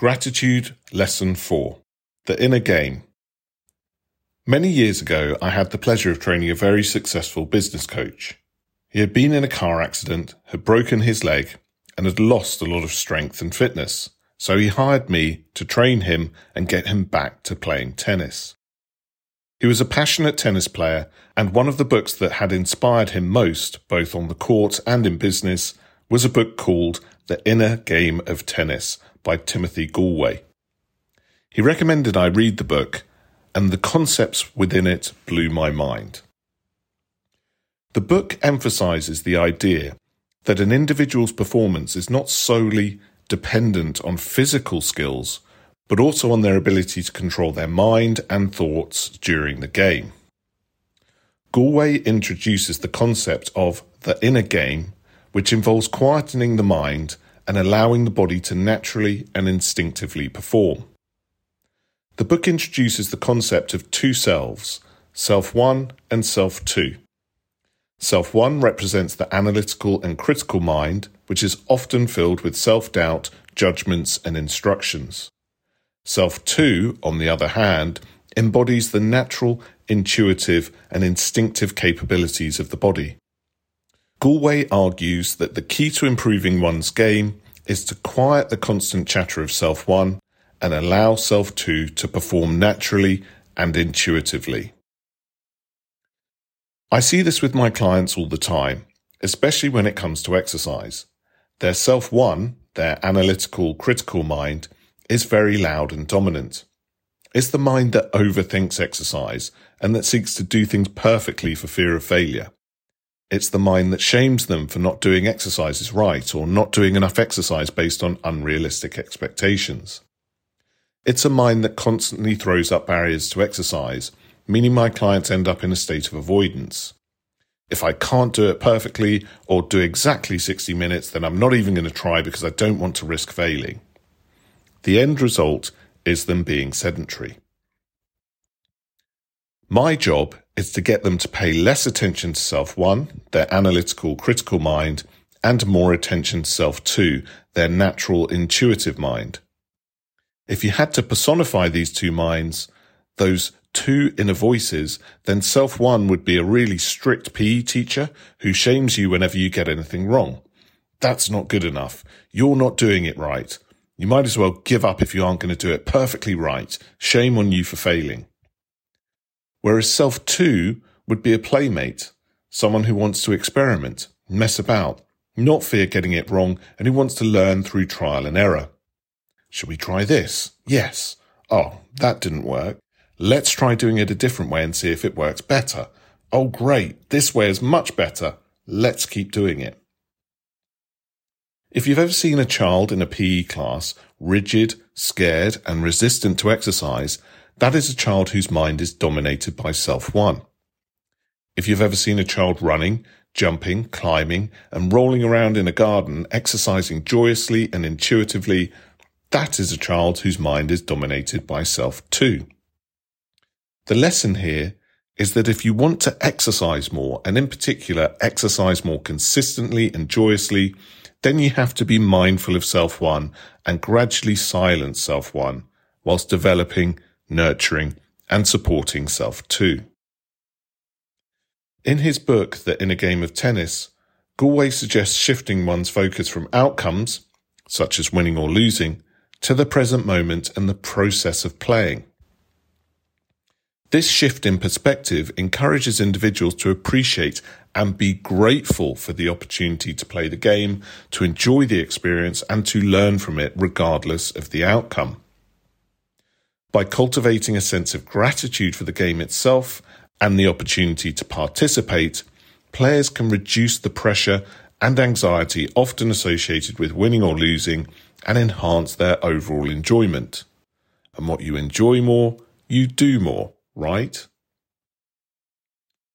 Gratitude Lesson 4 The Inner Game. Many years ago, I had the pleasure of training a very successful business coach. He had been in a car accident, had broken his leg, and had lost a lot of strength and fitness. So he hired me to train him and get him back to playing tennis. He was a passionate tennis player, and one of the books that had inspired him most, both on the court and in business, was a book called The Inner Game of Tennis by Timothy Gallwey. He recommended I read the book, and the concepts within it blew my mind. The book emphasizes the idea that an individual's performance is not solely dependent on physical skills, but also on their ability to control their mind and thoughts during the game. Gallwey introduces the concept of the inner game, which involves quietening the mind and allowing the body to naturally and instinctively perform. The book introduces the concept of two selves, self one and self two. Self one represents the analytical and critical mind, which is often filled with self doubt, judgments, and instructions. Self two, on the other hand, embodies the natural, intuitive, and instinctive capabilities of the body. Gallwey argues that the key to improving one's game is to quiet the constant chatter of self one and allow self two to perform naturally and intuitively. I see this with my clients all the time, especially when it comes to exercise. Their self one, their analytical, critical mind, is very loud and dominant. It's the mind that overthinks exercise and that seeks to do things perfectly for fear of failure. It's the mind that shames them for not doing exercises right or not doing enough exercise based on unrealistic expectations. It's a mind that constantly throws up barriers to exercise, meaning my clients end up in a state of avoidance. If I can't do it perfectly or do exactly 60 minutes, then I'm not even going to try because I don't want to risk failing. The end result is them being sedentary. My job is to get them to pay less attention to self one, their analytical, critical mind, and more attention to self two, their natural, intuitive mind. If you had to personify these two minds, those two inner voices, then self one would be a really strict PE teacher who shames you whenever you get anything wrong. That's not good enough. You're not doing it right. You might as well give up if you aren't going to do it perfectly right. Shame on you for failing. Whereas self two would be a playmate, someone who wants to experiment, mess about, not fear getting it wrong, and who wants to learn through trial and error. Should we try this? Yes. Oh, that didn't work. Let's try doing it a different way and see if it works better. Oh, great. This way is much better. Let's keep doing it. If you've ever seen a child in a PE class rigid, scared, and resistant to exercise, that is a child whose mind is dominated by self one. If you've ever seen a child running, jumping, climbing, and rolling around in a garden, exercising joyously and intuitively, that is a child whose mind is dominated by self two. The lesson here is that if you want to exercise more, and in particular exercise more consistently and joyously, then you have to be mindful of self one and gradually silence self one whilst developing nurturing, and supporting self two. In his book, The Inner Game of Tennis, Gallwey suggests shifting one's focus from outcomes, such as winning or losing, to the present moment and the process of playing. This shift in perspective encourages individuals to appreciate and be grateful for the opportunity to play the game, to enjoy the experience, and to learn from it regardless of the outcome. By cultivating a sense of gratitude for the game itself and the opportunity to participate, players can reduce the pressure and anxiety often associated with winning or losing and enhance their overall enjoyment. And what you enjoy more, you do more, right?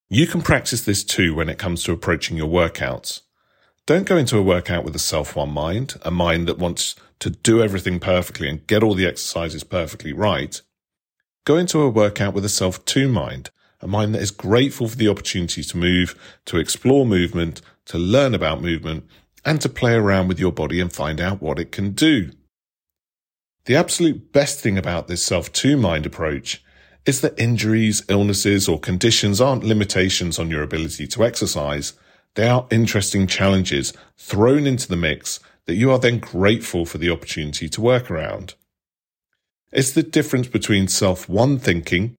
You can practice this too when it comes to approaching your workouts. Don't go into a workout with a self one mind, a mind that wants to do everything perfectly and get all the exercises perfectly right. Go into a workout with a self two mind, a mind that is grateful for the opportunity to move, to explore movement, to learn about movement, and to play around with your body and find out what it can do. The absolute best thing about this self 2 mind approach is that injuries, illnesses, or conditions aren't limitations on your ability to exercise. They are interesting challenges thrown into the mix that you are then grateful for the opportunity to work around. It's the difference between self one thinking,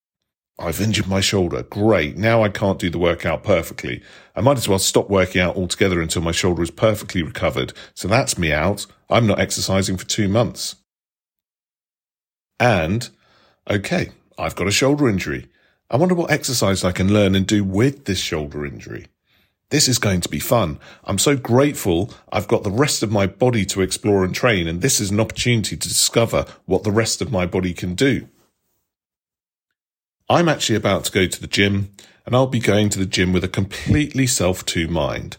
I've injured my shoulder. Great. Now I can't do the workout perfectly. I might as well stop working out altogether until my shoulder is perfectly recovered. So that's me out. I'm not exercising for two months. And, okay, I've got a shoulder injury. I wonder what exercise I can learn and do with this shoulder injury. This is going to be fun. I'm so grateful I've got the rest of my body two explore and train, and this is an opportunity to discover what the rest of my body can do. I'm actually about to go to the gym, and I'll be going to the gym with a completely self to mind.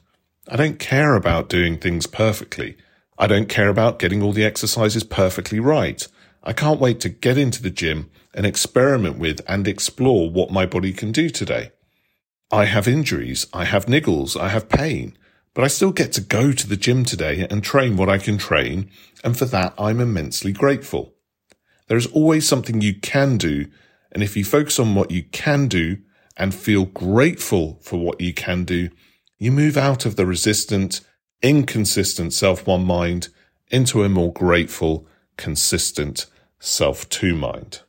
I don't care about doing things perfectly. I don't care about getting all the exercises perfectly right. I can't wait to get into the gym and experiment with and explore what my body can do today. I have injuries, I have niggles, I have pain, but I still get to go to the gym today and train what I can train, and for that I'm immensely grateful. There is always something you can do, and if you focus on what you can do and feel grateful for what you can do, you move out of the resistant, inconsistent self one mind into a more grateful, consistent self two mind.